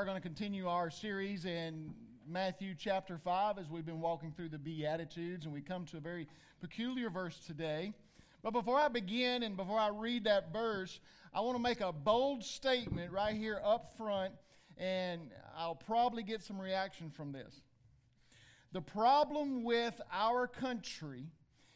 are going to continue our series in Matthew chapter 5 as we've been walking through the Beatitudes, and we come to a very peculiar verse today. But before I begin and before I read that verse, I want to make a bold statement right here up front, and I'll probably get some reaction from this. The problem with our country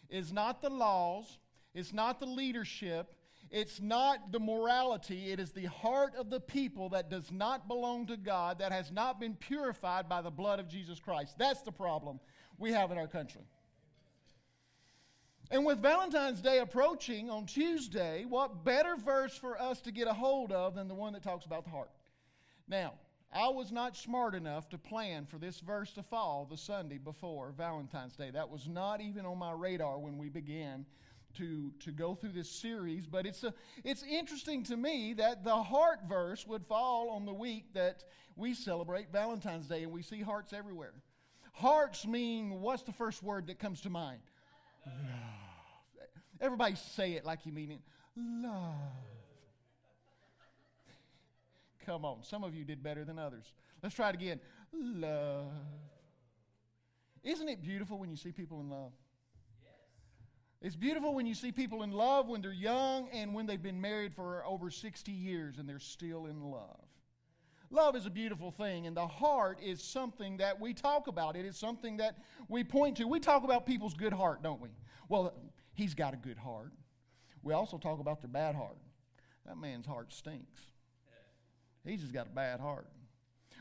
is not the laws, it's not the leadership, it's not the morality, it is the heart of the people that does not belong to God, that has not been purified by the blood of Jesus Christ. That's the problem we have in our country. And with Valentine's Day approaching on Tuesday, what better verse for us to get a hold of than the one that talks about the heart? Now, I was not smart enough to plan for this verse to fall the Sunday before Valentine's Day. That was not even on my radar when we began to, to go through this series, but it's, a, it's interesting to me that the heart verse would fall on the week that we celebrate Valentine's Day, and we see hearts everywhere. Hearts mean what's the first word that comes to mind? Love. Everybody say it like you mean it. Love. Come on, some of you did better than others. Let's try it again. Love. Isn't it beautiful when you see people in love? It's beautiful when you see people in love when they're young and when they've been married for over 60 years and they're still in love. Love is a beautiful thing, and the heart is something that we talk about. It is something that we point to. We talk about people's good heart, don't we? Well, he's got a good heart. We also talk about their bad heart. That man's heart stinks. He's just got a bad heart.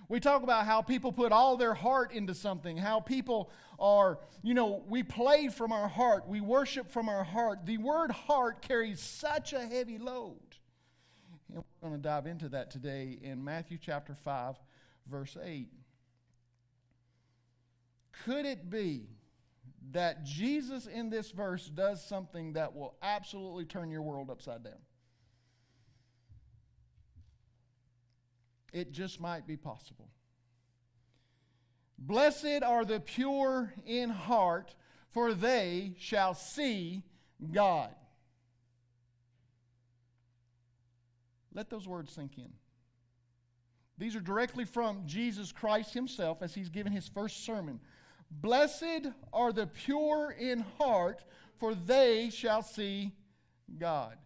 We talk about how people put all their heart into something, how people are, you know, we play from our heart, we worship from our heart. The word heart carries such a heavy load. And we're going to dive into that today in Matthew chapter 5, verse 8. Could it be that Jesus in this verse does something that will absolutely turn your world upside down? It just might be possible. Blessed are the pure in heart, for they shall see God. Let those words sink in. These are directly from Jesus Christ himself as he's given his first sermon. Blessed are the pure in heart, for they shall see God.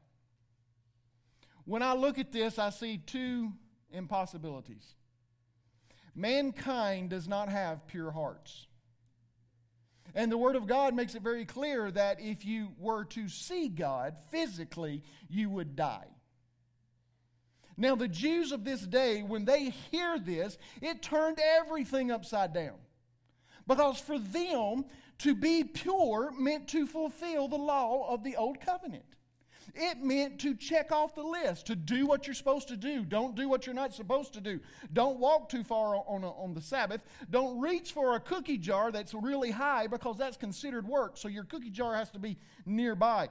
When I look at this, I see two impossibilities. Mankind does not have pure hearts. And the Word of God makes it very clear that if you were to see God physically, you would die. Now, the Jews of this day, when they hear this, it turned everything upside down. Because for them, to be pure meant to fulfill the law of the Old Covenant. It meant to check off the list, to do what you're supposed to do. Don't do what you're not supposed to do. Don't walk too far on, a, on the Sabbath. Don't reach for a cookie jar that's really high because that's considered work. So your cookie jar has to be nearby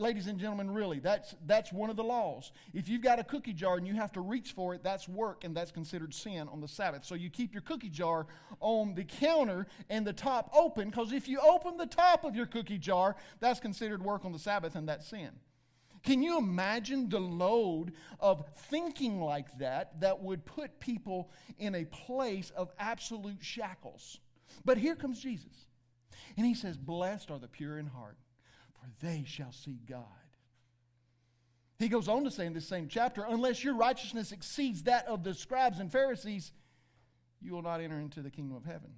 ladies and gentlemen, really, that's, that's one of the laws. If you've got a cookie jar and you have to reach for it, that's work and that's considered sin on the Sabbath. So you keep your cookie jar on the counter and the top open because if you open the top of your cookie jar, that's considered work on the Sabbath and that's sin. Can you imagine the load of thinking like that that would put people in a place of absolute shackles? But here comes Jesus. And he says, Blessed are the pure in heart, for they shall see God. He goes on to say in this same chapter, Unless your righteousness exceeds that of the scribes and Pharisees, you will not enter into the kingdom of heaven.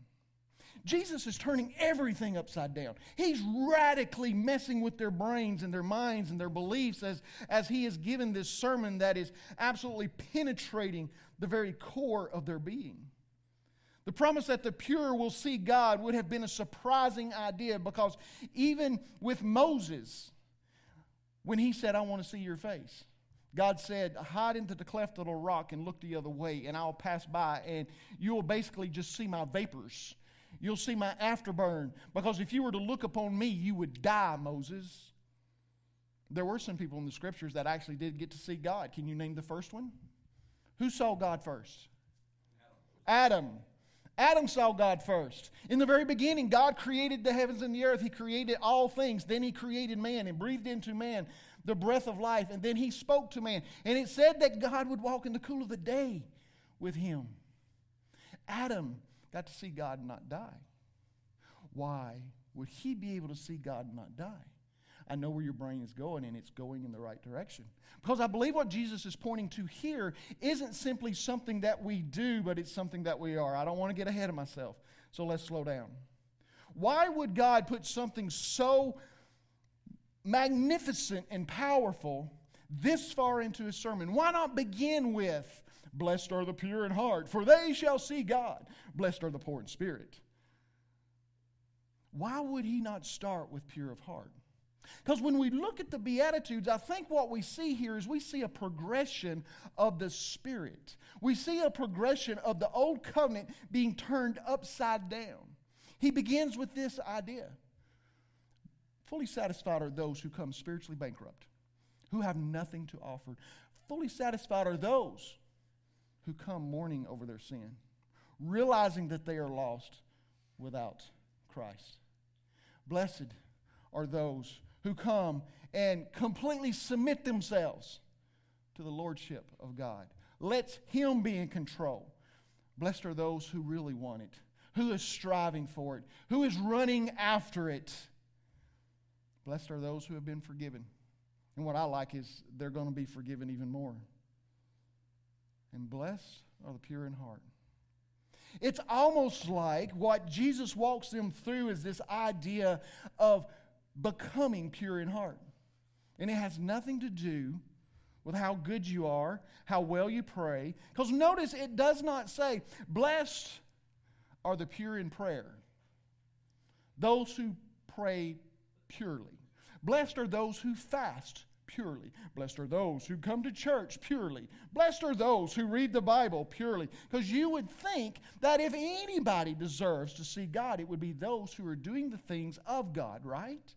Jesus is turning everything upside down. He's radically messing with their brains and their minds and their beliefs as, as he has given this sermon that is absolutely penetrating the very core of their being. The promise that the pure will see God would have been a surprising idea because even with Moses, when he said, I want to see your face, God said, Hide into the cleft of the rock and look the other way, and I'll pass by, and you will basically just see my vapors You'll see my afterburn. Because if you were to look upon me, you would die, Moses. There were some people in the scriptures that actually did get to see God. Can you name the first one? Who saw God first? Adam. Adam saw God first. In the very beginning, God created the heavens and the earth. He created all things. Then He created man and breathed into man the breath of life. And then He spoke to man. And it said that God would walk in the cool of the day with Him. Adam got to see God and not die. Why would he be able to see God and not die? I know where your brain is going, and it's going in the right direction. Because I believe what Jesus is pointing to here isn't simply something that we do, but it's something that we are. I don't want to get ahead of myself, so let's slow down. Why would God put something so magnificent and powerful this far into his sermon? Why not begin with, Blessed are the pure in heart, for they shall see God. Blessed are the poor in spirit. Why would he not start with pure of heart? Because when we look at the Beatitudes, I think what we see here is we see a progression of the Spirit. We see a progression of the old covenant being turned upside down. He begins with this idea Fully satisfied are those who come spiritually bankrupt, who have nothing to offer. Fully satisfied are those who come mourning over their sin, realizing that they are lost without Christ. Blessed are those who come and completely submit themselves to the Lordship of God. Let Him be in control. Blessed are those who really want it, who is striving for it, who is running after it. Blessed are those who have been forgiven. And what I like is they're going to be forgiven even more. And blessed are the pure in heart. It's almost like what Jesus walks them through is this idea of becoming pure in heart. And it has nothing to do with how good you are, how well you pray. Because notice it does not say, Blessed are the pure in prayer, those who pray purely. Blessed are those who fast purely. Blessed are those who come to church purely. Blessed are those who read the Bible purely. Because you would think that if anybody deserves to see God, it would be those who are doing the things of God, right?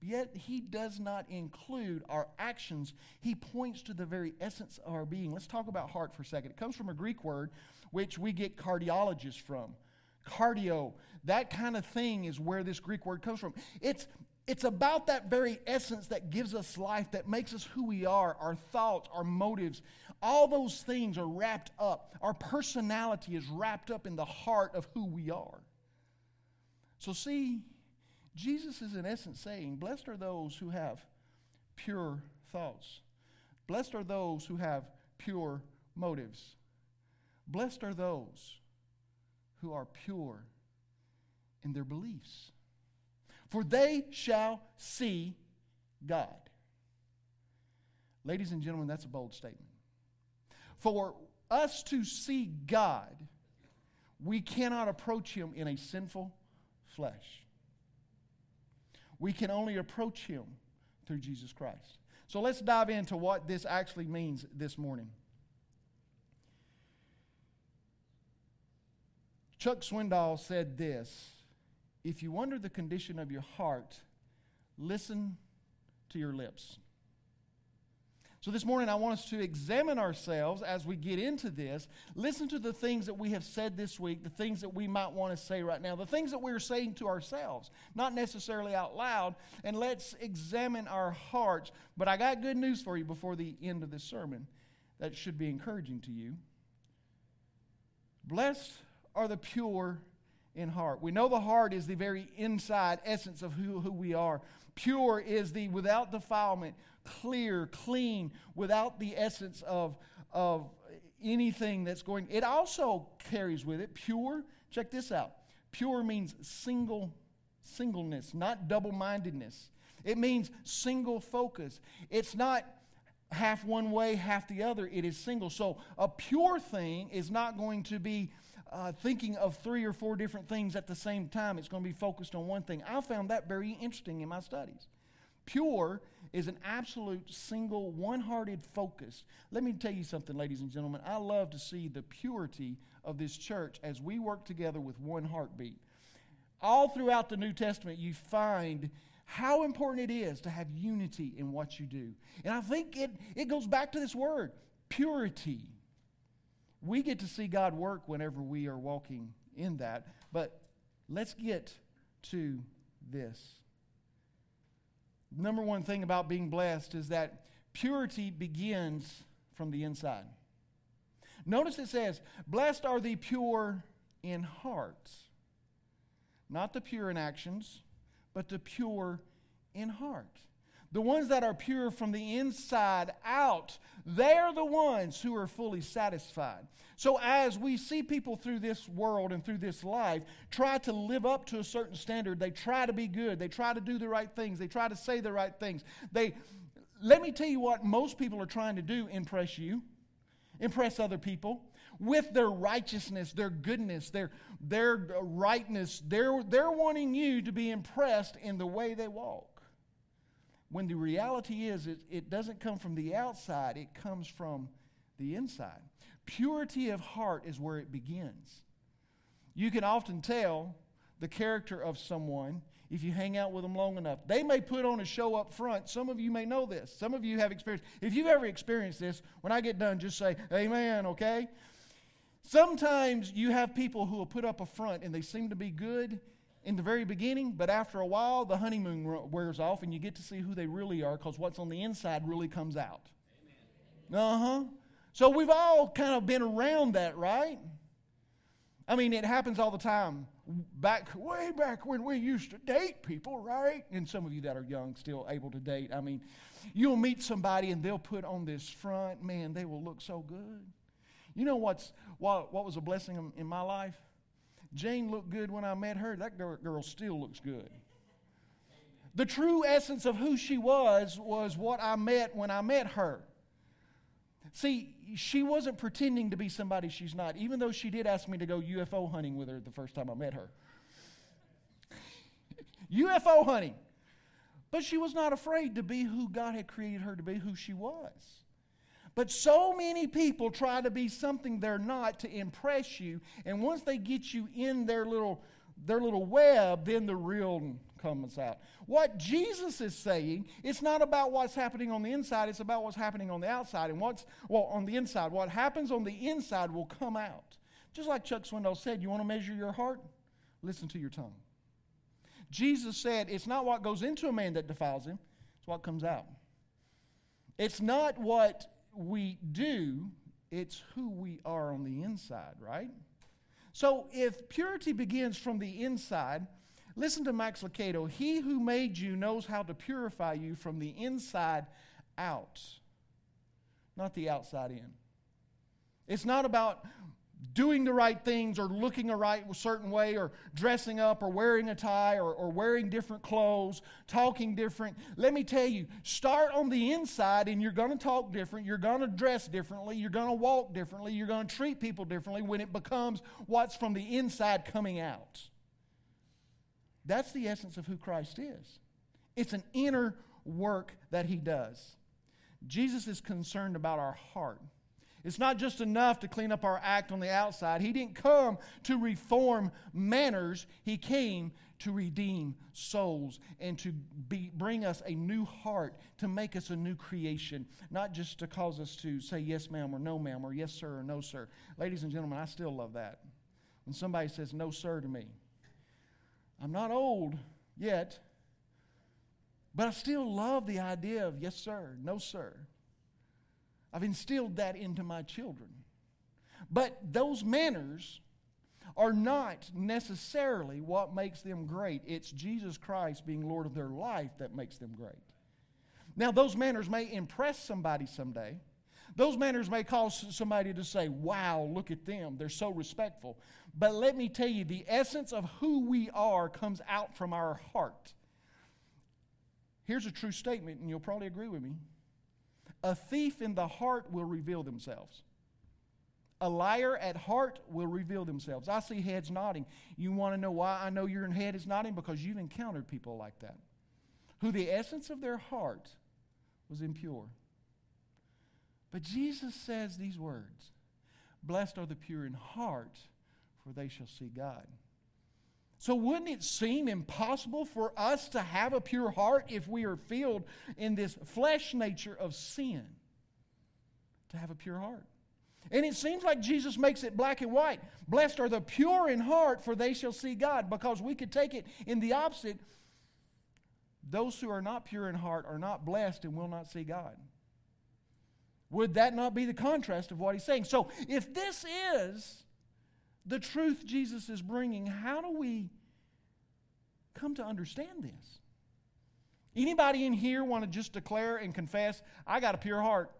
Yet he does not include our actions. He points to the very essence of our being. Let's talk about heart for a second. It comes from a Greek word which we get cardiologist from. Cardio, that kind of thing is where this Greek word comes from. It's, it's about that very essence that gives us life, that makes us who we are, our thoughts, our motives. All those things are wrapped up. Our personality is wrapped up in the heart of who we are. So, see, Jesus is in essence saying, Blessed are those who have pure thoughts. Blessed are those who have pure motives. Blessed are those who are pure in their beliefs for they shall see God. Ladies and gentlemen, that's a bold statement. For us to see God, we cannot approach Him in a sinful flesh. We can only approach Him through Jesus Christ. So let's dive into what this actually means this morning. Chuck Swindoll said this if you wonder the condition of your heart, listen to your lips. So, this morning, I want us to examine ourselves as we get into this. Listen to the things that we have said this week, the things that we might want to say right now, the things that we're saying to ourselves, not necessarily out loud, and let's examine our hearts. But I got good news for you before the end of this sermon that should be encouraging to you. Blessed are the pure in heart. We know the heart is the very inside essence of who, who we are. Pure is the without defilement, clear, clean, without the essence of, of anything that's going. It also carries with it pure. Check this out. Pure means single, singleness, not double mindedness. It means single focus. It's not half one way, half the other. It is single. So a pure thing is not going to be uh, thinking of three or four different things at the same time. It's going to be focused on one thing. I found that very interesting in my studies. Pure is an absolute single, one hearted focus. Let me tell you something, ladies and gentlemen. I love to see the purity of this church as we work together with one heartbeat. All throughout the New Testament, you find how important it is to have unity in what you do. And I think it, it goes back to this word purity. We get to see God work whenever we are walking in that. But let's get to this. Number one thing about being blessed is that purity begins from the inside. Notice it says, Blessed are the pure in heart. Not the pure in actions, but the pure in heart. The ones that are pure from the inside out, they're the ones who are fully satisfied. So, as we see people through this world and through this life try to live up to a certain standard, they try to be good, they try to do the right things, they try to say the right things. They, let me tell you what most people are trying to do impress you, impress other people with their righteousness, their goodness, their, their rightness. They're, they're wanting you to be impressed in the way they walk. When the reality is, it, it doesn't come from the outside, it comes from the inside. Purity of heart is where it begins. You can often tell the character of someone if you hang out with them long enough. They may put on a show up front. Some of you may know this. Some of you have experienced. If you've ever experienced this, when I get done, just say, Amen, okay? Sometimes you have people who will put up a front and they seem to be good in the very beginning, but after a while, the honeymoon wears off and you get to see who they really are because what's on the inside really comes out. Uh huh. So we've all kind of been around that, right? I mean, it happens all the time. Back, way back when we used to date people, right? And some of you that are young still able to date. I mean, you'll meet somebody and they'll put on this front, man, they will look so good. You know what's, what, what was a blessing in my life? Jane looked good when I met her. That girl, still looks good. The true essence of who she was was what I met when I met her. See, she wasn't pretending to be somebody she's not, even though she did ask me to go UFO hunting with her the first time I met her. UFO hunting. But she was not afraid to be who God had created her to be, who she was. But so many people try to be something they're not to impress you, and once they get you in their little their little web, then the real comes out. What Jesus is saying, it's not about what's happening on the inside, it's about what's happening on the outside. And what's well on the inside, what happens on the inside will come out. Just like Chuck Swindoll said, you want to measure your heart? Listen to your tongue. Jesus said, it's not what goes into a man that defiles him, it's what comes out. It's not what we do, it's who we are on the inside, right? So if purity begins from the inside, listen to Max Lucado. He who made you knows how to purify you from the inside out, not the outside in. It's not about doing the right things or looking a right certain way or dressing up or wearing a tie or, or wearing different clothes, talking different. Let me tell you, start on the inside and you're going to talk different, you're going to dress differently, you're going to walk differently, you're going to treat people differently when it becomes what's from the inside coming out. That's the essence of who Christ is. It's an inner work that he does. Jesus is concerned about our heart. It's not just enough to clean up our act on the outside. He didn't come to reform manners, He came to redeem souls and to be, bring us a new heart, to make us a new creation, not just to cause us to say yes, ma'am, or no, ma'am, or yes, sir, or no, sir. Ladies and gentlemen, I still love that. When somebody says no, sir, to me, I'm not old yet, but I still love the idea of yes, sir, no, sir. I've instilled that into my children. But those manners are not necessarily what makes them great. It's Jesus Christ being Lord of their life that makes them great. Now, those manners may impress somebody someday. Those manners may cause somebody to say, Wow, look at them. They're so respectful. But let me tell you, the essence of who we are comes out from our heart. Here's a true statement, and you'll probably agree with me. A thief in the heart will reveal themselves. A liar at heart will reveal themselves. I see heads nodding. You want to know why I know your head is nodding? Because you've encountered people like that, who the essence of their heart was impure. But Jesus says these words Blessed are the pure in heart, for they shall see God. So, wouldn't it seem impossible for us to have a pure heart if we are filled in this flesh nature of sin? To have a pure heart. And it seems like Jesus makes it black and white. Blessed are the pure in heart, for they shall see God. Because we could take it in the opposite. Those who are not pure in heart are not blessed and will not see God. Would that not be the contrast of what he's saying? So, if this is the truth Jesus is bringing, how do we come to understand this? Anybody in here want to just declare and confess, I got a pure heart?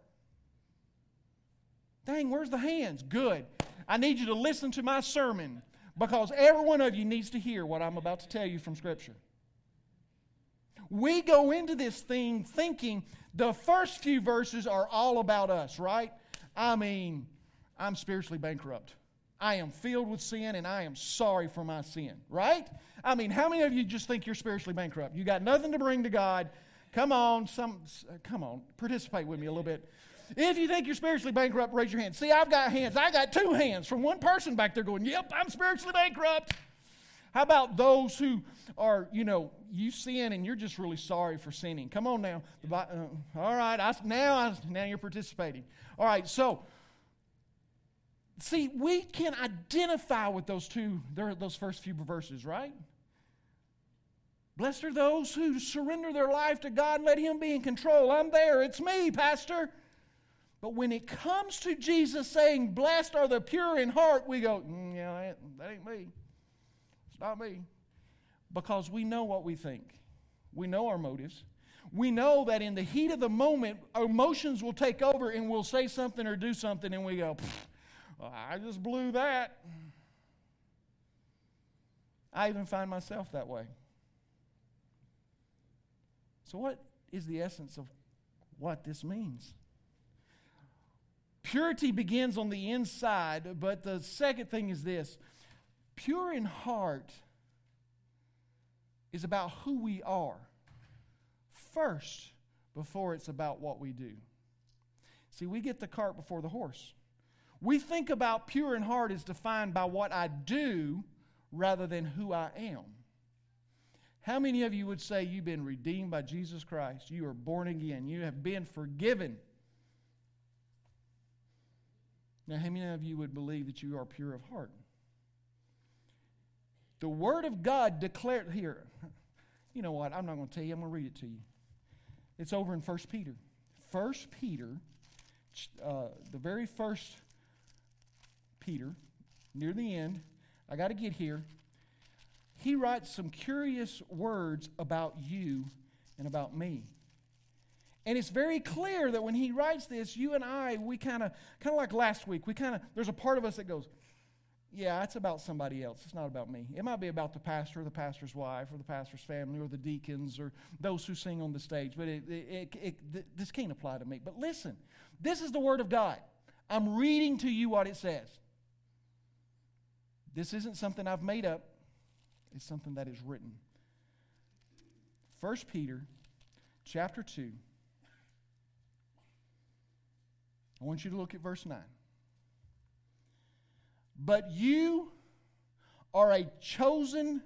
Dang, where's the hands? Good. I need you to listen to my sermon because every one of you needs to hear what I'm about to tell you from Scripture. We go into this thing thinking the first few verses are all about us, right? I mean, I'm spiritually bankrupt. I am filled with sin and I am sorry for my sin, right? I mean, how many of you just think you're spiritually bankrupt? You got nothing to bring to God. Come on, some come on, participate with me a little bit. If you think you're spiritually bankrupt, raise your hand. See, I've got hands. I got two hands from one person back there going, Yep, I'm spiritually bankrupt. How about those who are, you know, you sin and you're just really sorry for sinning? Come on now. Uh, all right, I, now, I, now you're participating. All right, so see, we can identify with those two, those first few verses, right? Blessed are those who surrender their life to God and let Him be in control. I'm there. It's me, Pastor. But when it comes to Jesus saying, Blessed are the pure in heart, we go, mm, Yeah, that ain't me. It's not me. Because we know what we think, we know our motives. We know that in the heat of the moment, emotions will take over and we'll say something or do something, and we go, well, I just blew that. I even find myself that way. So, what is the essence of what this means? Purity begins on the inside, but the second thing is this pure in heart is about who we are first before it's about what we do. See, we get the cart before the horse. We think about pure in heart is defined by what I do rather than who I am. How many of you would say you've been redeemed by Jesus Christ? You are born again. You have been forgiven. Now, how many of you would believe that you are pure of heart? The Word of God declared here. You know what? I'm not going to tell you. I'm going to read it to you. It's over in 1 Peter. 1 Peter, uh, the very first Peter, near the end, I got to get here. He writes some curious words about you and about me. And it's very clear that when he writes this, you and I, we kind of, kind of like last week, we kind of, there's a part of us that goes, yeah, it's about somebody else. It's not about me. It might be about the pastor or the pastor's wife or the pastor's family or the deacons or those who sing on the stage, but it, it, it, this can't apply to me. But listen, this is the Word of God. I'm reading to you what it says. This isn't something I've made up, it's something that is written. 1 Peter chapter 2 I want you to look at verse 9. But you are a chosen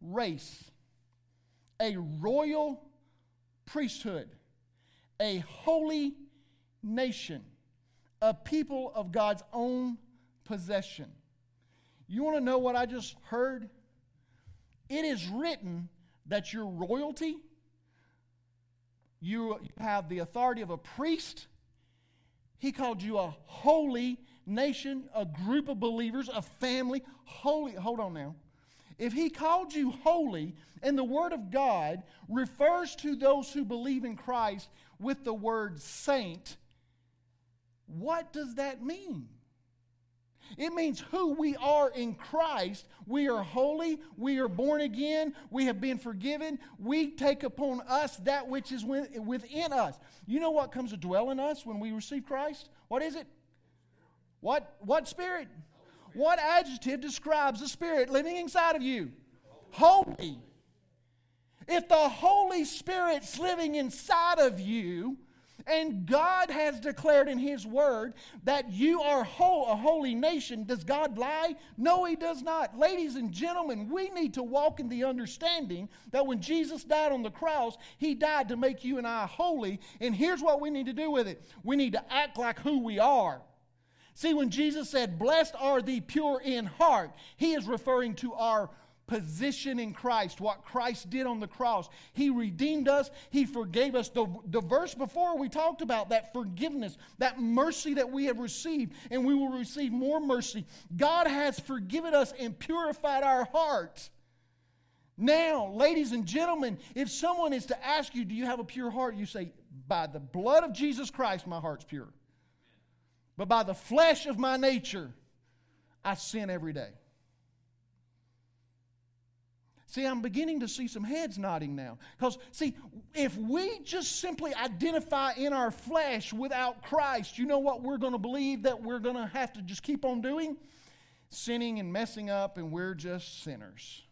race, a royal priesthood, a holy nation, a people of God's own possession. You want to know what I just heard? It is written that your royalty, you have the authority of a priest, he called you a holy nation, a group of believers, a family. Holy, hold on now. If he called you holy, and the Word of God refers to those who believe in Christ with the word saint, what does that mean? It means who we are in Christ. We are holy. We are born again. We have been forgiven. We take upon us that which is within us. You know what comes to dwell in us when we receive Christ? What is it? What, what spirit? What adjective describes the spirit living inside of you? Holy. If the Holy Spirit's living inside of you, and God has declared in His Word that you are whole, a holy nation. Does God lie? No, He does not. Ladies and gentlemen, we need to walk in the understanding that when Jesus died on the cross, He died to make you and I holy. And here's what we need to do with it we need to act like who we are. See, when Jesus said, Blessed are the pure in heart, He is referring to our position in Christ, what Christ did on the cross. He redeemed us, He forgave us. The, the verse before we talked about that forgiveness, that mercy that we have received, and we will receive more mercy. God has forgiven us and purified our hearts. Now, ladies and gentlemen, if someone is to ask you, Do you have a pure heart? You say, By the blood of Jesus Christ, my heart's pure. But by the flesh of my nature, I sin every day. See, I'm beginning to see some heads nodding now. Because, see, if we just simply identify in our flesh without Christ, you know what we're going to believe that we're going to have to just keep on doing? Sinning and messing up, and we're just sinners.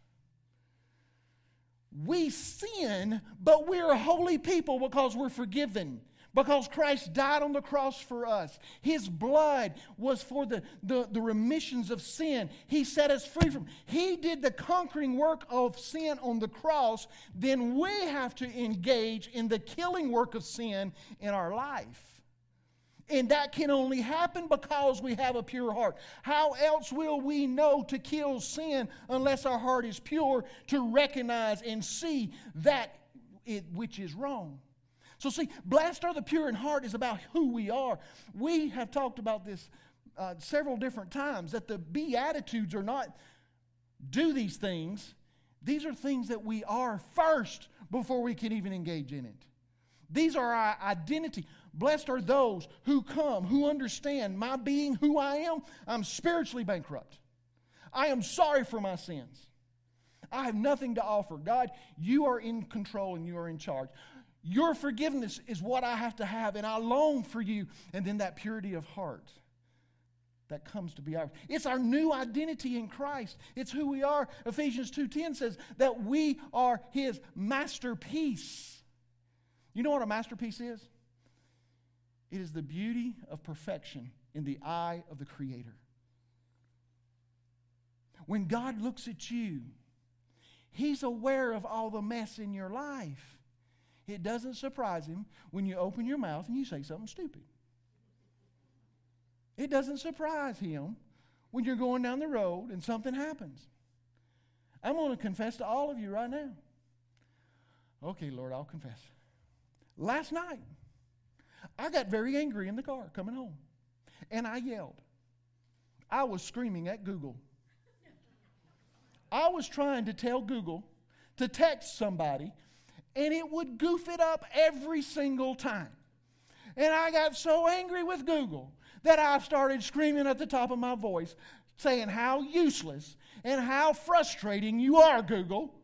We sin, but we're holy people because we're forgiven because Christ died on the cross for us. His blood was for the, the, the, remissions of sin. He set us free from. He did the conquering work of sin on the cross. Then we have to engage in the killing work of sin in our life. And that can only happen because we have a pure heart. How else will we know to kill sin unless our heart is pure to recognize and see that it, which is wrong? So, see, blessed are the pure in heart is about who we are. We have talked about this uh, several different times that the Beatitudes are not do these things, these are things that we are first before we can even engage in it. These are our identity. Blessed are those who come, who understand my being who I am. I'm spiritually bankrupt. I am sorry for my sins. I have nothing to offer. God, you are in control and you are in charge. Your forgiveness is what I have to have, and I long for you. And then that purity of heart that comes to be ours. It's our new identity in Christ. It's who we are. Ephesians 2:10 says that we are his masterpiece. You know what a masterpiece is? It is the beauty of perfection in the eye of the creator. When God looks at you, he's aware of all the mess in your life. It doesn't surprise him when you open your mouth and you say something stupid. It doesn't surprise him when you're going down the road and something happens. I'm going to confess to all of you right now. Okay, Lord, I'll confess. Last night, I got very angry in the car coming home, and I yelled. I was screaming at Google. I was trying to tell Google to text somebody and it would goof it up every single time. And I got so angry with Google that I started screaming at the top of my voice, saying how useless and how frustrating you are, Google.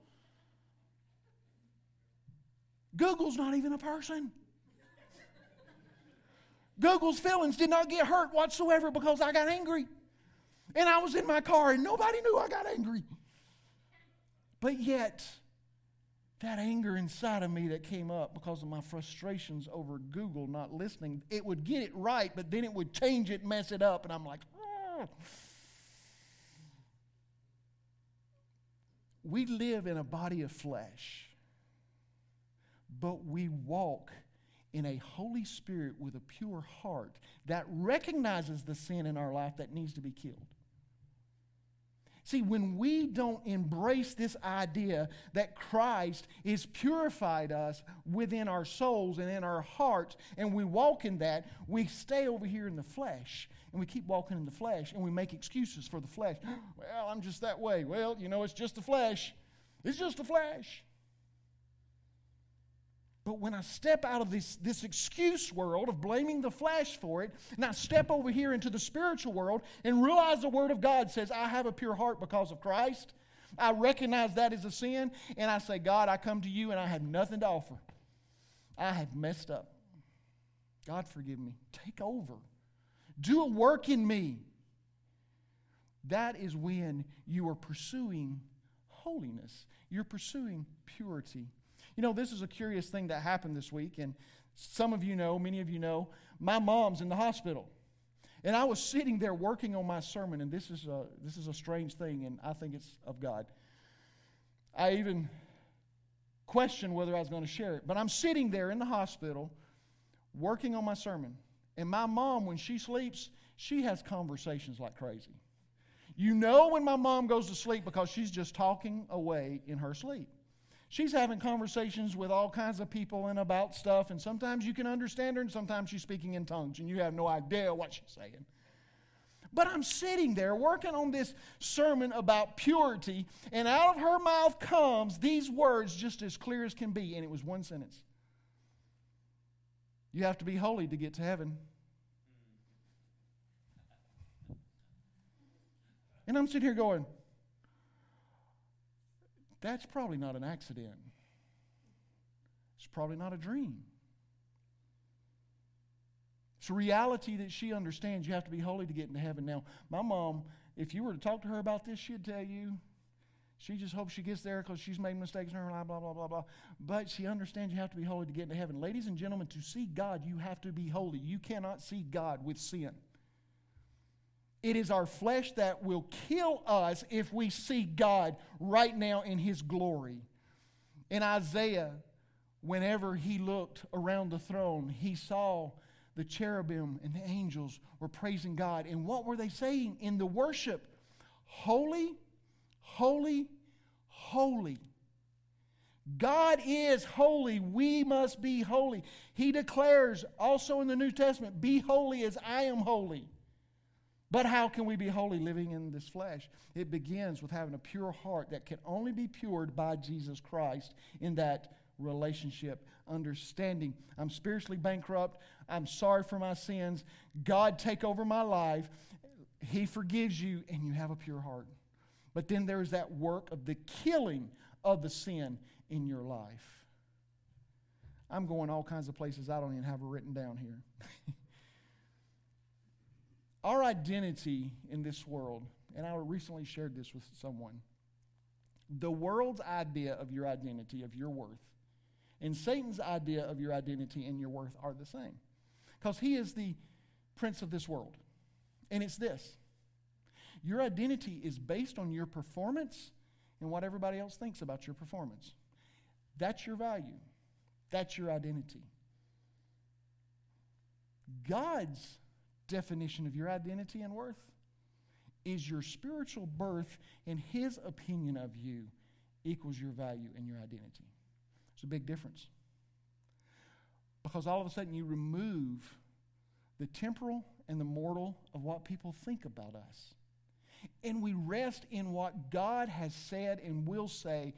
Google's not even a person. Google's feelings did not get hurt whatsoever because I got angry. And I was in my car and nobody knew I got angry. But yet, that anger inside of me that came up because of my frustrations over Google not listening, it would get it right, but then it would change it, mess it up, and I'm like, oh. We live in a body of flesh, but we walk in a Holy Spirit with a pure heart that recognizes the sin in our life that needs to be killed. See, when we don't embrace this idea that Christ is purified us within our souls and in our hearts, and we walk in that, we stay over here in the flesh. And we keep walking in the flesh, and we make excuses for the flesh. Well, I'm just that way. Well, you know, it's just the flesh. It's just the flesh. But when I step out of this, this excuse world of blaming the flesh for it, and I step over here into the spiritual world and realize the Word of God says, I have a pure heart because of Christ, I recognize that as a sin, and I say, God, I come to you and I have nothing to offer. I have messed up. God, forgive me. Take over. Do a work in me. That is when you are pursuing holiness, you're pursuing purity. You know, this is a curious thing that happened this week, and some of you know, many of you know, my mom's in the hospital. And I was sitting there working on my sermon, and this is a, this is a strange thing, and I think it's of God. I even questioned whether I was going to share it. But I'm sitting there in the hospital working on my sermon. And my mom, when she sleeps, she has conversations like crazy. You know when my mom goes to sleep because she's just talking away in her sleep. She's having conversations with all kinds of people and about stuff, and sometimes you can understand her, and sometimes she's speaking in tongues, and you have no idea what she's saying. But I'm sitting there working on this sermon about purity, and out of her mouth comes these words just as clear as can be, and it was one sentence. You have to be holy to get to heaven. And I'm sitting here going, that's probably not an accident. It's probably not a dream. It's a reality that she understands. You have to be holy to get into heaven. Now, my mom, if you were to talk to her about this, she'd tell you she just hopes she gets there because she's made mistakes in her life, blah, blah, blah, blah. But she understands you have to be holy to get into heaven. Ladies and gentlemen, to see God, you have to be holy. You cannot see God with sin. It is our flesh that will kill us if we see God right now in His glory. In Isaiah, whenever he looked around the throne, he saw the cherubim and the angels were praising God. And what were they saying in the worship? Holy, holy, holy. God is holy. We must be holy. He declares also in the New Testament, Be holy as I am holy. But how can we be holy living in this flesh? It begins with having a pure heart that can only be pured by Jesus Christ in that relationship, understanding I'm spiritually bankrupt. I'm sorry for my sins. God, take over my life. He forgives you, and you have a pure heart. But then there's that work of the killing of the sin in your life. I'm going all kinds of places I don't even have it written down here. Our identity in this world, and I recently shared this with someone, the world's idea of your identity, of your worth, and Satan's idea of your identity and your worth are the same. Because he is the prince of this world. And it's this your identity is based on your performance and what everybody else thinks about your performance. That's your value, that's your identity. God's definition of your identity and worth is your spiritual birth and his opinion of you equals your value and your identity. It's a big difference. Because all of a sudden you remove the temporal and the mortal of what people think about us. And we rest in what God has said and will say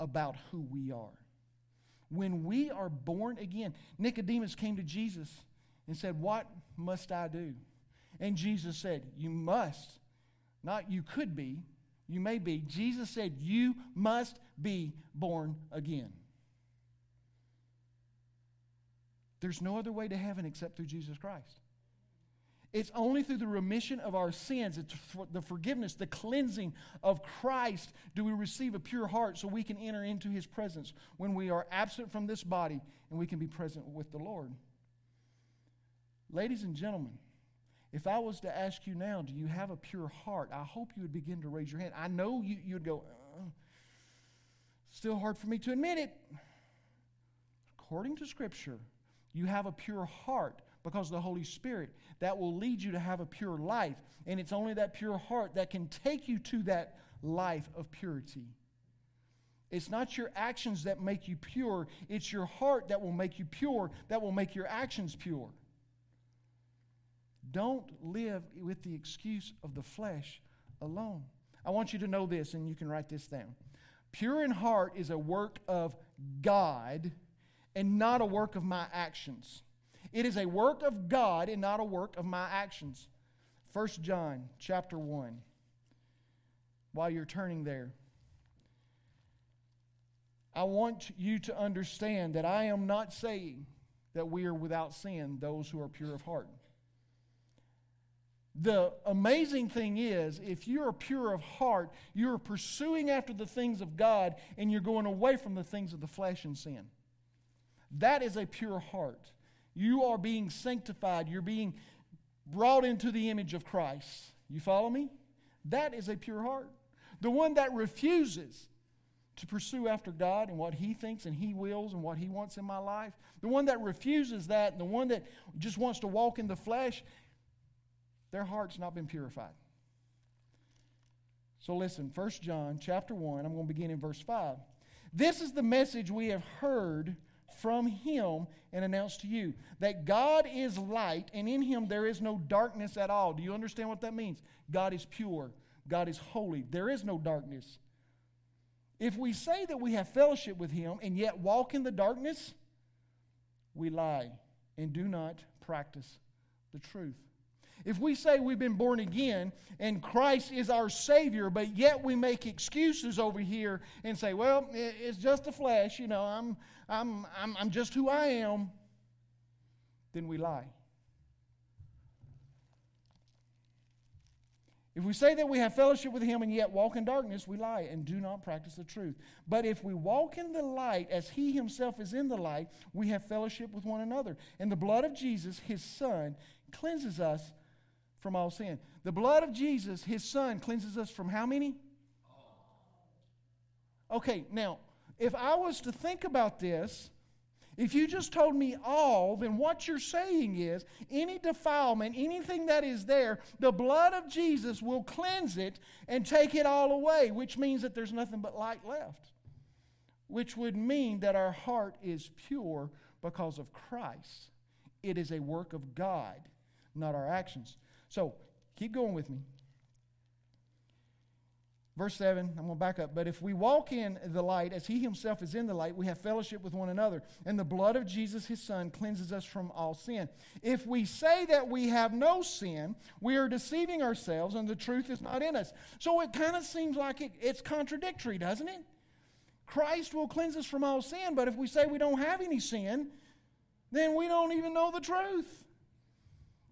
about who we are. When we are born again, Nicodemus came to Jesus and said, What must I do? And Jesus said, You must. Not you could be, you may be. Jesus said, You must be born again. There's no other way to heaven except through Jesus Christ. It's only through the remission of our sins, it's the forgiveness, the cleansing of Christ, do we receive a pure heart so we can enter into his presence when we are absent from this body and we can be present with the Lord. Ladies and gentlemen, if I was to ask you now, do you have a pure heart? I hope you would begin to raise your hand. I know you, you'd go, uh, still hard for me to admit it. According to Scripture, you have a pure heart because of the Holy Spirit that will lead you to have a pure life. And it's only that pure heart that can take you to that life of purity. It's not your actions that make you pure, it's your heart that will make you pure, that will make your actions pure. Don't live with the excuse of the flesh alone. I want you to know this, and you can write this down. Pure in heart is a work of God and not a work of my actions. It is a work of God and not a work of my actions. 1 John chapter 1. While you're turning there, I want you to understand that I am not saying that we are without sin, those who are pure of heart. The amazing thing is, if you're pure of heart, you're pursuing after the things of God and you're going away from the things of the flesh and sin. That is a pure heart. You are being sanctified, you're being brought into the image of Christ. You follow me? That is a pure heart. The one that refuses to pursue after God and what He thinks and He wills and what He wants in my life, the one that refuses that, and the one that just wants to walk in the flesh, their heart's not been purified. So listen, 1 John chapter 1, I'm going to begin in verse 5. This is the message we have heard from him and announced to you that God is light and in him there is no darkness at all. Do you understand what that means? God is pure, God is holy. There is no darkness. If we say that we have fellowship with him and yet walk in the darkness, we lie and do not practice the truth. If we say we've been born again and Christ is our Savior, but yet we make excuses over here and say, well, it's just the flesh, you know, I'm, I'm, I'm, I'm just who I am, then we lie. If we say that we have fellowship with him and yet walk in darkness, we lie and do not practice the truth. But if we walk in the light as he himself is in the light, we have fellowship with one another. And the blood of Jesus, his son, cleanses us from all sin. The blood of Jesus, his son, cleanses us from how many? Okay, now, if I was to think about this, if you just told me all, then what you're saying is any defilement, anything that is there, the blood of Jesus will cleanse it and take it all away, which means that there's nothing but light left. Which would mean that our heart is pure because of Christ. It is a work of God, not our actions. So, keep going with me. Verse 7, I'm going to back up. But if we walk in the light as he himself is in the light, we have fellowship with one another. And the blood of Jesus, his son, cleanses us from all sin. If we say that we have no sin, we are deceiving ourselves and the truth is not in us. So it kind of seems like it, it's contradictory, doesn't it? Christ will cleanse us from all sin, but if we say we don't have any sin, then we don't even know the truth.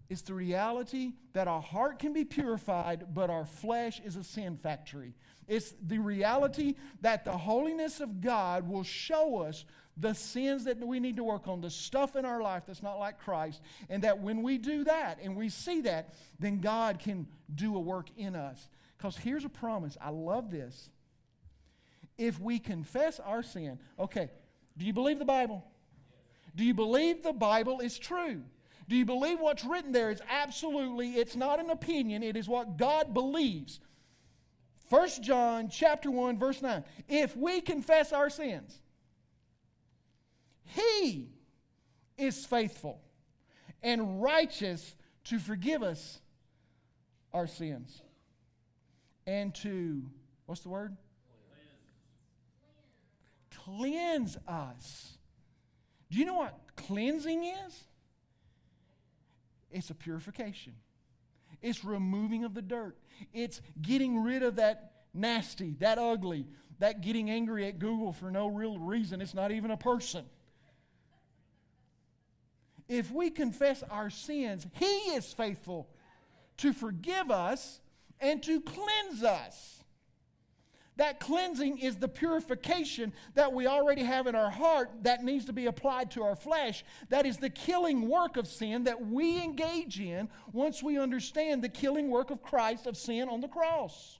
It's the reality that our heart can be purified, but our flesh is a sin factory. It's the reality that the holiness of God will show us the sins that we need to work on, the stuff in our life that's not like Christ, and that when we do that and we see that, then God can do a work in us. Because here's a promise. I love this. If we confess our sin, okay, do you believe the Bible? Do you believe the Bible is true? Do you believe what's written there is absolutely, it's not an opinion, it is what God believes. 1 John chapter 1 verse 9. If we confess our sins, he is faithful and righteous to forgive us our sins and to what's the word? Cleanse. Cleanse us. Do you know what cleansing is? It's a purification. It's removing of the dirt. It's getting rid of that nasty, that ugly, that getting angry at Google for no real reason. It's not even a person. If we confess our sins, He is faithful to forgive us and to cleanse us. That cleansing is the purification that we already have in our heart that needs to be applied to our flesh. That is the killing work of sin that we engage in once we understand the killing work of Christ of sin on the cross.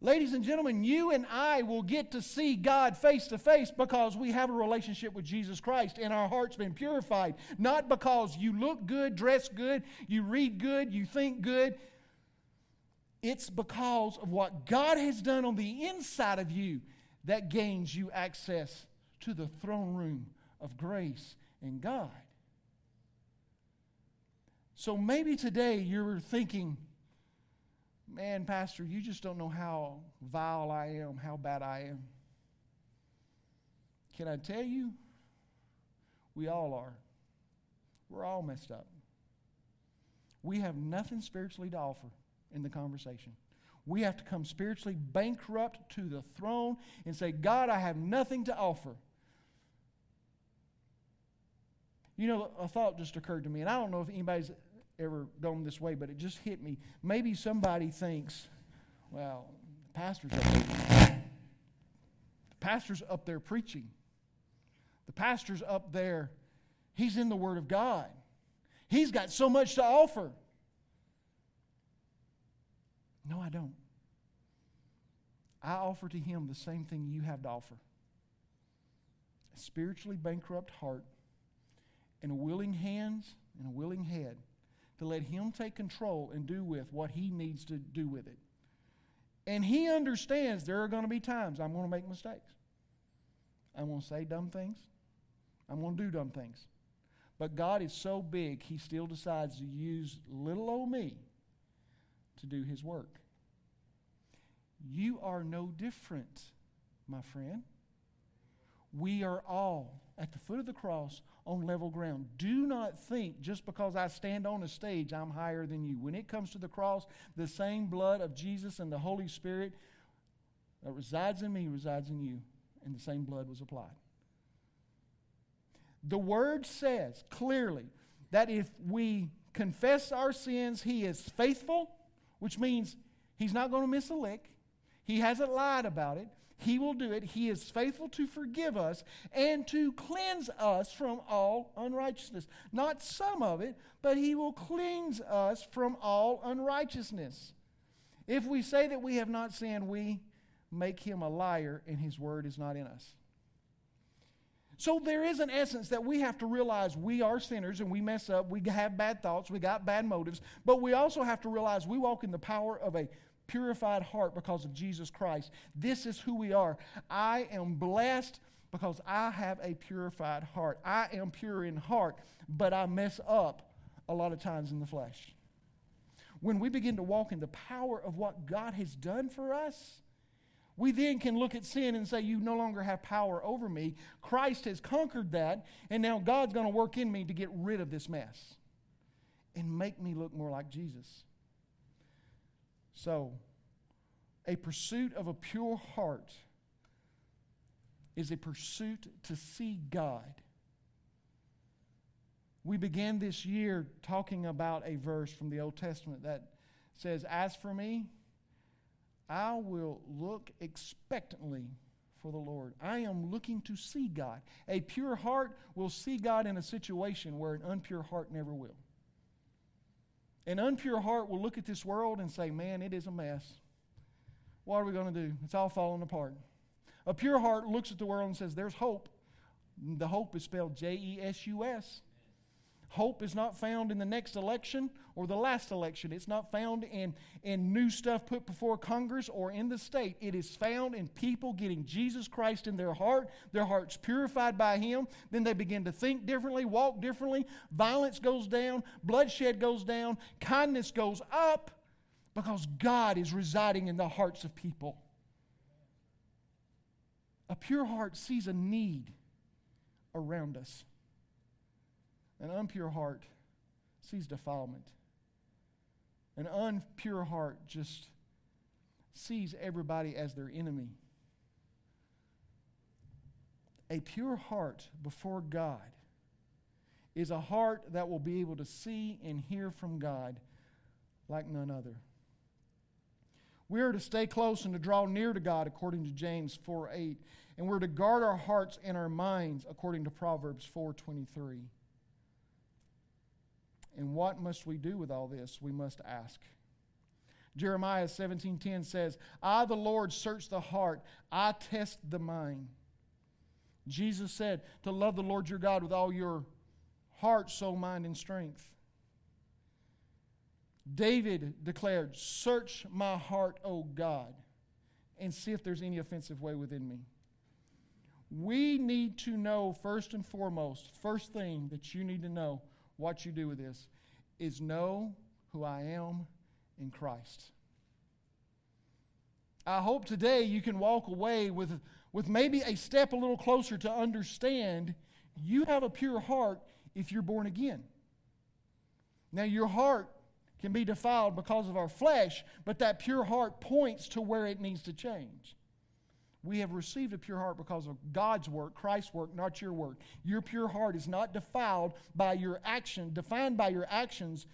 Ladies and gentlemen, you and I will get to see God face to face because we have a relationship with Jesus Christ and our heart's been purified. Not because you look good, dress good, you read good, you think good. It's because of what God has done on the inside of you that gains you access to the throne room of grace and God. So maybe today you're thinking, man, Pastor, you just don't know how vile I am, how bad I am. Can I tell you? We all are. We're all messed up. We have nothing spiritually to offer in the conversation. We have to come spiritually bankrupt to the throne and say, God, I have nothing to offer. You know, a thought just occurred to me, and I don't know if anybody's ever gone this way, but it just hit me. Maybe somebody thinks, well, the pastor's up there. The pastor's up there preaching. The pastor's up there. He's in the Word of God. He's got so much to offer. No, I don't. I offer to him the same thing you have to offer a spiritually bankrupt heart and a willing hands and a willing head to let Him take control and do with what He needs to do with it. And He understands there are going to be times I'm going to make mistakes. I'm going to say dumb things. I'm going to do dumb things. But God is so big, He still decides to use little old me to do His work. You are no different, my friend. We are all at the foot of the cross on level ground. Do not think just because I stand on a stage, I'm higher than you. When it comes to the cross, the same blood of Jesus and the Holy Spirit that resides in me resides in you, and the same blood was applied. The Word says clearly that if we confess our sins, He is faithful, which means He's not going to miss a lick. He hasn't lied about it. He will do it. He is faithful to forgive us and to cleanse us from all unrighteousness. Not some of it, but He will cleanse us from all unrighteousness. If we say that we have not sinned, we make Him a liar and His word is not in us. So there is an essence that we have to realize we are sinners and we mess up. We have bad thoughts. We got bad motives. But we also have to realize we walk in the power of a purified heart because of Jesus Christ. This is who we are. I am blessed because I have a purified heart. I am pure in heart, but I mess up a lot of times in the flesh. When we begin to walk in the power of what God has done for us, we then can look at sin and say, You no longer have power over me. Christ has conquered that, and now God's going to work in me to get rid of this mess and make me look more like Jesus. So, a pursuit of a pure heart is a pursuit to see God. We began this year talking about a verse from the Old Testament that says, As for me, I will look expectantly for the Lord. I am looking to see God. A pure heart will see God in a situation where an unpure heart never will. An unpure heart will look at this world and say, Man, it is a mess. What are we going to do? It's all falling apart. A pure heart looks at the world and says, There's hope. The hope is spelled J E S U S. Hope is not found in the next election or the last election. It's not found in, in new stuff put before Congress or in the state. It is found in people getting Jesus Christ in their heart, their hearts purified by Him. Then they begin to think differently, walk differently. Violence goes down, bloodshed goes down, kindness goes up because God is residing in the hearts of people. A pure heart sees a need around us. An impure heart sees defilement. An unpure heart just sees everybody as their enemy. A pure heart before God is a heart that will be able to see and hear from God like none other. We are to stay close and to draw near to God according to James 4 8. And we're to guard our hearts and our minds according to Proverbs 4:23. And what must we do with all this? We must ask. Jeremiah 17:10 says, "I the Lord search the heart, I test the mind." Jesus said to love the Lord your God with all your heart, soul, mind, and strength. David declared, Search my heart, O God, and see if there's any offensive way within me. We need to know, first and foremost, first thing that you need to know what you do with this is know who I am in Christ. I hope today you can walk away with, with maybe a step a little closer to understand you have a pure heart if you're born again. Now, your heart can be defiled because of our flesh, but that pure heart points to where it needs to change. We have received a pure heart because of God's work, Christ's work, not your work. Your pure heart is not defiled by your action, defined by your actions.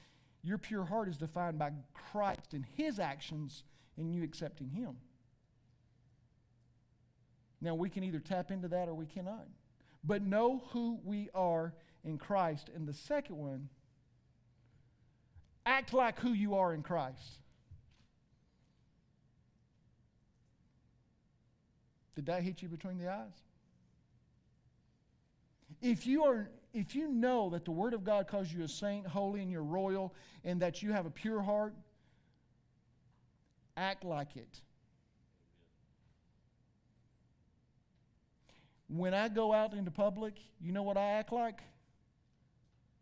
Your pure heart is defined by Christ and His actions and you accepting Him. Now, we can either tap into that or we cannot. But know who we are in Christ. And the second one, act like who you are in Christ. Did that hit you between the eyes? If you are if you know that the Word of God calls you a saint, holy, and you're royal, and that you have a pure heart, act like it. When I go out into public, you know what I act like?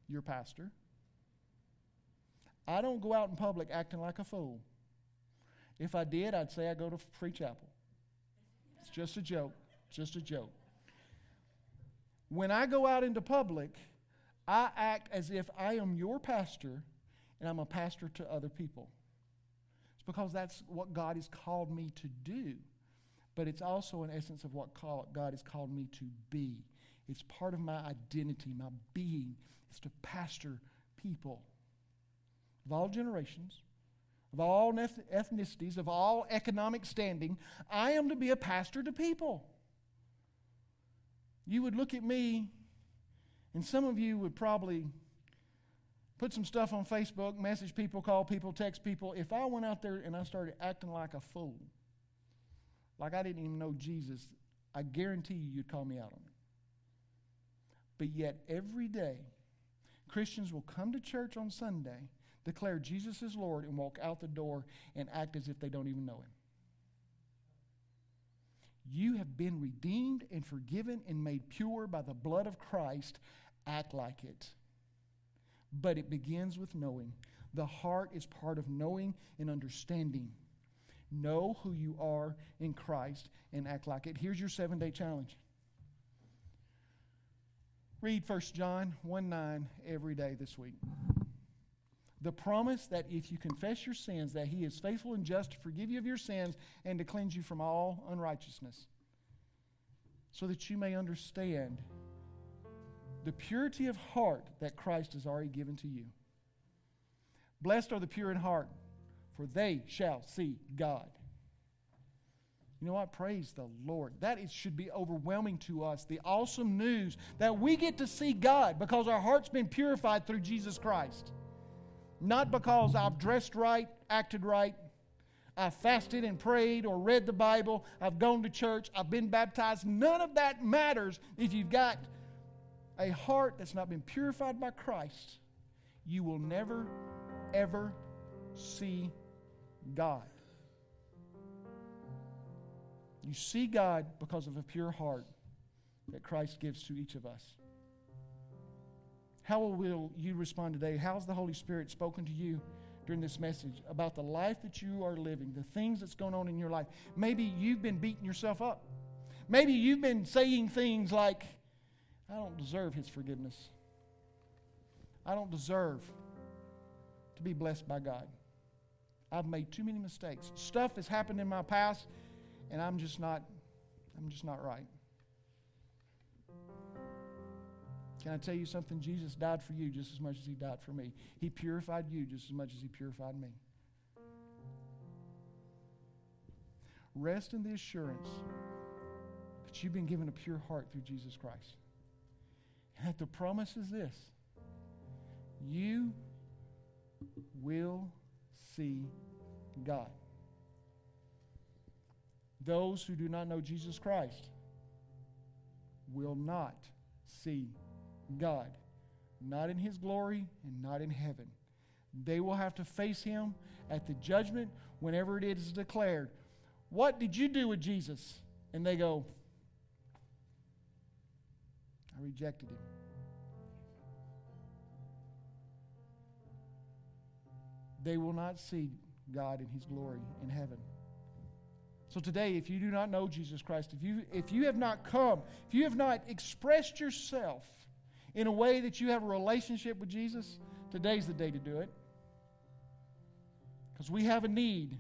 Your pastor. I don't go out in public acting like a fool. If I did, I'd say I go to free chapel. It's just a joke. Just a joke. When I go out into public, I act as if I am your pastor and I'm a pastor to other people. It's because that's what God has called me to do. But it's also an essence of what God has called me to be. It's part of my identity, my being, is to pastor people of all generations, of all ethnicities, of all economic standing. I am to be a pastor to people you would look at me, and some of you would probably put some stuff on Facebook, message people, call people, text people. If I went out there and I started acting like a fool, like I didn't even know Jesus, I guarantee you you'd call me out on it. But yet, every day, Christians will come to church on Sunday, declare Jesus is Lord, and walk out the door and act as if they don't even know Him. You have been redeemed and forgiven and made pure by the blood of Christ. Act like it. But it begins with knowing. The heart is part of knowing and understanding. Know who you are in Christ and act like it. Here's your seven day challenge. Read 1 John 1 9 every day this week. The promise that if you confess your sins, that He is faithful and just to forgive you of your sins and to cleanse you from all unrighteousness, so that you may understand the purity of heart that Christ has already given to you. Blessed are the pure in heart, for they shall see God. You know what? Praise the Lord. That is, should be overwhelming to us. The awesome news that we get to see God because our heart's been purified through Jesus Christ. Not because I've dressed right, acted right, I've fasted and prayed or read the Bible, I've gone to church, I've been baptized. None of that matters if you've got a heart that's not been purified by Christ. You will never, ever see God. You see God because of a pure heart that Christ gives to each of us. How will you respond today? How's the Holy Spirit spoken to you during this message about the life that you are living, the things that's going on in your life? Maybe you've been beating yourself up. Maybe you've been saying things like, I don't deserve His forgiveness. I don't deserve to be blessed by God. I've made too many mistakes. Stuff has happened in my past, and I'm just not, I'm just not right. Can I tell you something? Jesus died for you just as much as he died for me. He purified you just as much as he purified me. Rest in the assurance that you've been given a pure heart through Jesus Christ. And that the promise is this you will see God. Those who do not know Jesus Christ will not see God, not in his glory and not in heaven. They will have to face him at the judgment whenever it is declared. What did you do with Jesus? And they go, I rejected him. They will not see God in his glory in heaven. So today, if you do not know Jesus Christ, if you, if you have not come, if you have not expressed yourself in a way that you have a relationship with Jesus, today's the day to do it. Because we have a need.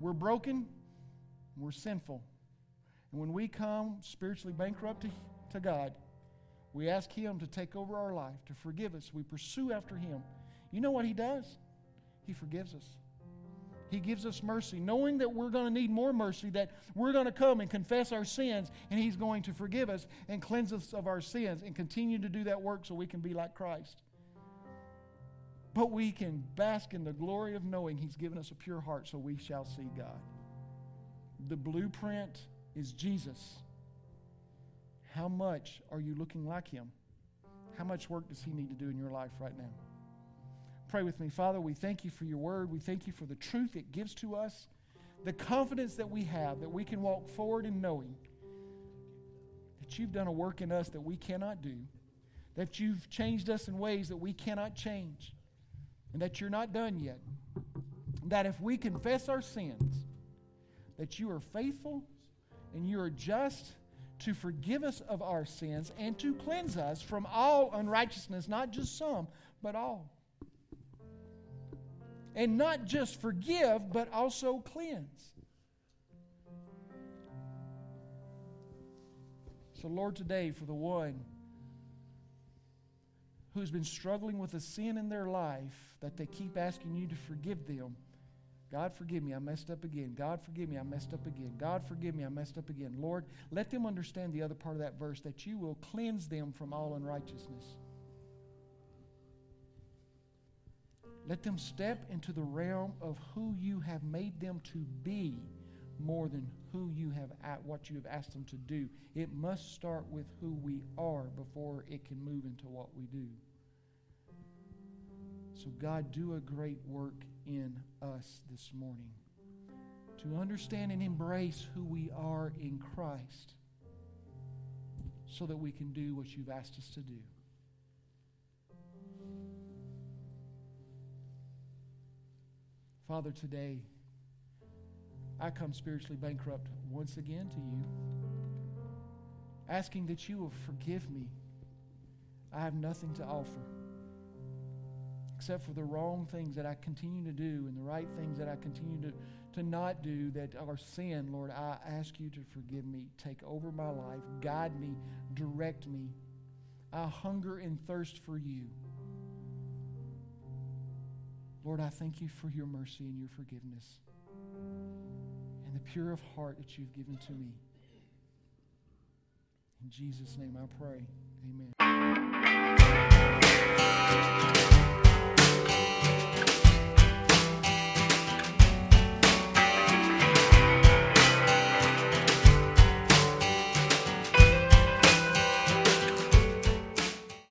We're broken, we're sinful. And when we come spiritually bankrupt to, to God, we ask Him to take over our life, to forgive us. We pursue after Him. You know what He does? He forgives us. He gives us mercy, knowing that we're going to need more mercy, that we're going to come and confess our sins, and He's going to forgive us and cleanse us of our sins and continue to do that work so we can be like Christ. But we can bask in the glory of knowing He's given us a pure heart so we shall see God. The blueprint is Jesus. How much are you looking like Him? How much work does He need to do in your life right now? Pray with me. Father, we thank you for your word. We thank you for the truth it gives to us, the confidence that we have that we can walk forward in knowing that you've done a work in us that we cannot do, that you've changed us in ways that we cannot change, and that you're not done yet. That if we confess our sins, that you are faithful and you are just to forgive us of our sins and to cleanse us from all unrighteousness, not just some, but all. And not just forgive, but also cleanse. So, Lord, today, for the one who's been struggling with a sin in their life that they keep asking you to forgive them, God, forgive me, I messed up again. God, forgive me, I messed up again. God, forgive me, I messed up again. Lord, let them understand the other part of that verse that you will cleanse them from all unrighteousness. Let them step into the realm of who you have made them to be more than who you have at what you have asked them to do. It must start with who we are before it can move into what we do. So, God, do a great work in us this morning to understand and embrace who we are in Christ so that we can do what you've asked us to do. Father, today I come spiritually bankrupt once again to you, asking that you will forgive me. I have nothing to offer except for the wrong things that I continue to do and the right things that I continue to, to not do that are sin, Lord, I ask you to forgive me. Take over my life, guide me, direct me. I hunger and thirst for you. Lord, I thank you for your mercy and your forgiveness and the pure of heart that you've given to me. In Jesus' name I pray. Amen.